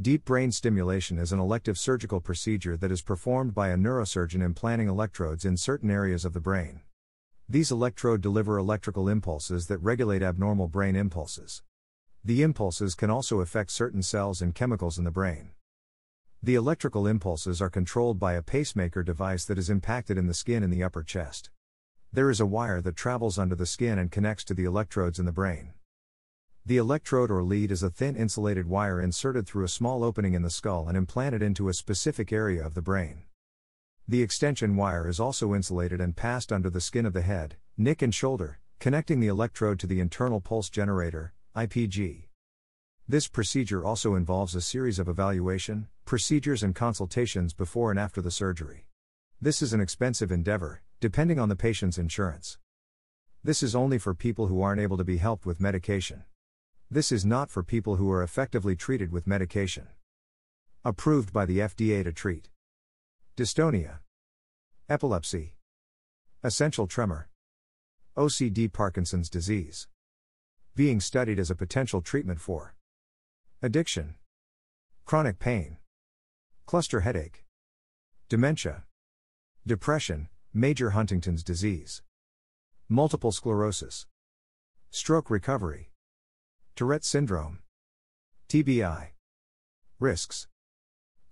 Deep brain stimulation is an elective surgical procedure that is performed by a neurosurgeon implanting electrodes in certain areas of the brain. These electrode deliver electrical impulses that regulate abnormal brain impulses. The impulses can also affect certain cells and chemicals in the brain. The electrical impulses are controlled by a pacemaker device that is impacted in the skin in the upper chest. There is a wire that travels under the skin and connects to the electrodes in the brain. The electrode or lead is a thin insulated wire inserted through a small opening in the skull and implanted into a specific area of the brain. The extension wire is also insulated and passed under the skin of the head, neck, and shoulder, connecting the electrode to the internal pulse generator, IPG. This procedure also involves a series of evaluation, procedures, and consultations before and after the surgery. This is an expensive endeavor, depending on the patient's insurance. This is only for people who aren't able to be helped with medication. This is not for people who are effectively treated with medication. Approved by the FDA to treat. Dystonia, epilepsy, essential tremor, OCD Parkinson's disease. Being studied as a potential treatment for. Addiction, chronic pain, cluster headache, dementia, depression, major Huntington's disease, multiple sclerosis, stroke recovery. Tourette syndrome. TBI. Risks.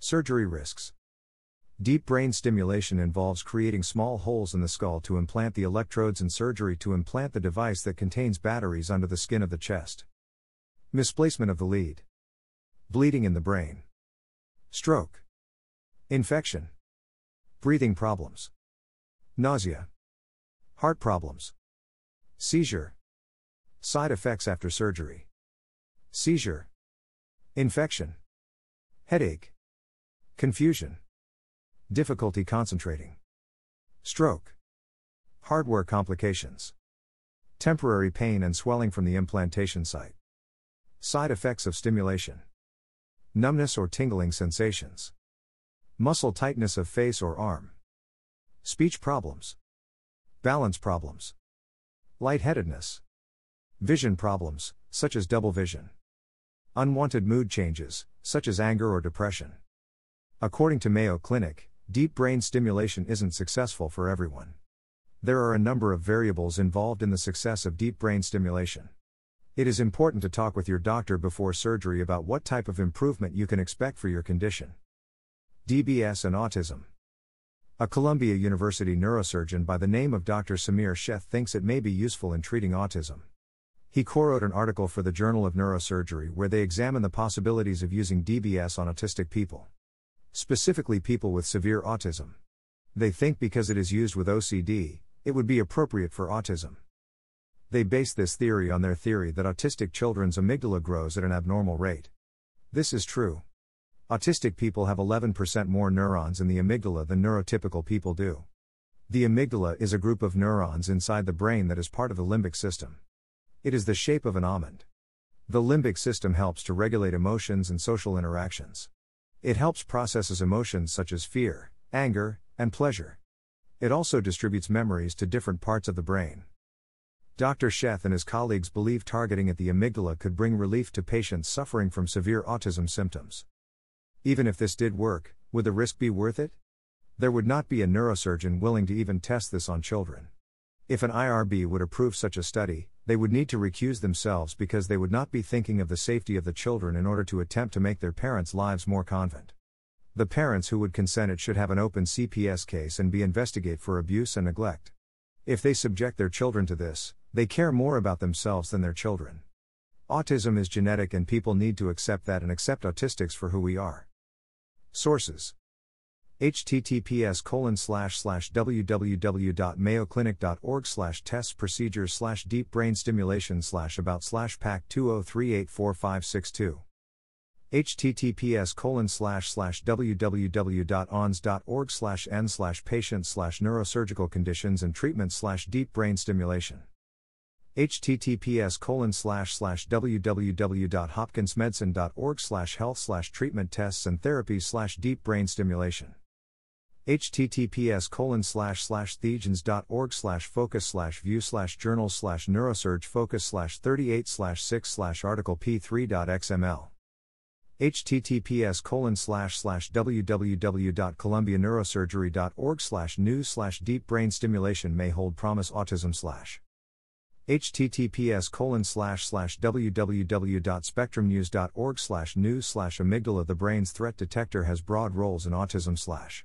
Surgery risks. Deep brain stimulation involves creating small holes in the skull to implant the electrodes and surgery to implant the device that contains batteries under the skin of the chest. Misplacement of the lead. Bleeding in the brain. Stroke. Infection. Breathing problems. Nausea. Heart problems. Seizure. Side effects after surgery. Seizure. Infection. Headache. Confusion. Difficulty concentrating. Stroke. Hardware complications. Temporary pain and swelling from the implantation site. Side effects of stimulation. Numbness or tingling sensations. Muscle tightness of face or arm. Speech problems. Balance problems. Lightheadedness. Vision problems, such as double vision. Unwanted mood changes, such as anger or depression. According to Mayo Clinic, deep brain stimulation isn't successful for everyone. There are a number of variables involved in the success of deep brain stimulation. It is important to talk with your doctor before surgery about what type of improvement you can expect for your condition. DBS and autism. A Columbia University neurosurgeon by the name of Dr. Samir Sheth thinks it may be useful in treating autism. He co-wrote an article for the Journal of Neurosurgery where they examine the possibilities of using DBS on autistic people. Specifically people with severe autism. They think because it is used with OCD, it would be appropriate for autism. They base this theory on their theory that autistic children's amygdala grows at an abnormal rate. This is true. Autistic people have 11% more neurons in the amygdala than neurotypical people do. The amygdala is a group of neurons inside the brain that is part of the limbic system. It is the shape of an almond. The limbic system helps to regulate emotions and social interactions. It helps processes emotions such as fear, anger, and pleasure. It also distributes memories to different parts of the brain. Dr. Sheth and his colleagues believe targeting at the amygdala could bring relief to patients suffering from severe autism symptoms. Even if this did work, would the risk be worth it? There would not be a neurosurgeon willing to even test this on children. If an IRB would approve such a study, they would need to recuse themselves because they would not be thinking of the safety of the children in order to attempt to make their parents' lives more convent. The parents who would consent it should have an open CPS case and be investigated for abuse and neglect. If they subject their children to this, they care more about themselves than their children. Autism is genetic and people need to accept that and accept autistics for who we are. Sources https colon oh slash slash www.mayoclinic.org slash tests procedures slash deep brain stimulation slash about slash pack 203845562 https colon slash slash www.ons.org slash n slash patient slash neurosurgical conditions and treatment slash deep brain stimulation. https colon slash slash www.hopkinsmedicine.org slash health slash treatment tests and therapies slash deep brain stimulation https colon slash slash thejns.org slash focus slash view slash journal slash neurosurge focus slash 38 slash 6 slash article p3.xml https colon slash slash www.columbianeurosurgery.org slash news slash deep brain stimulation may hold promise autism slash https colon slash slash www.spectrumnews.org slash news slash amygdala the brain's threat detector has broad roles in autism slash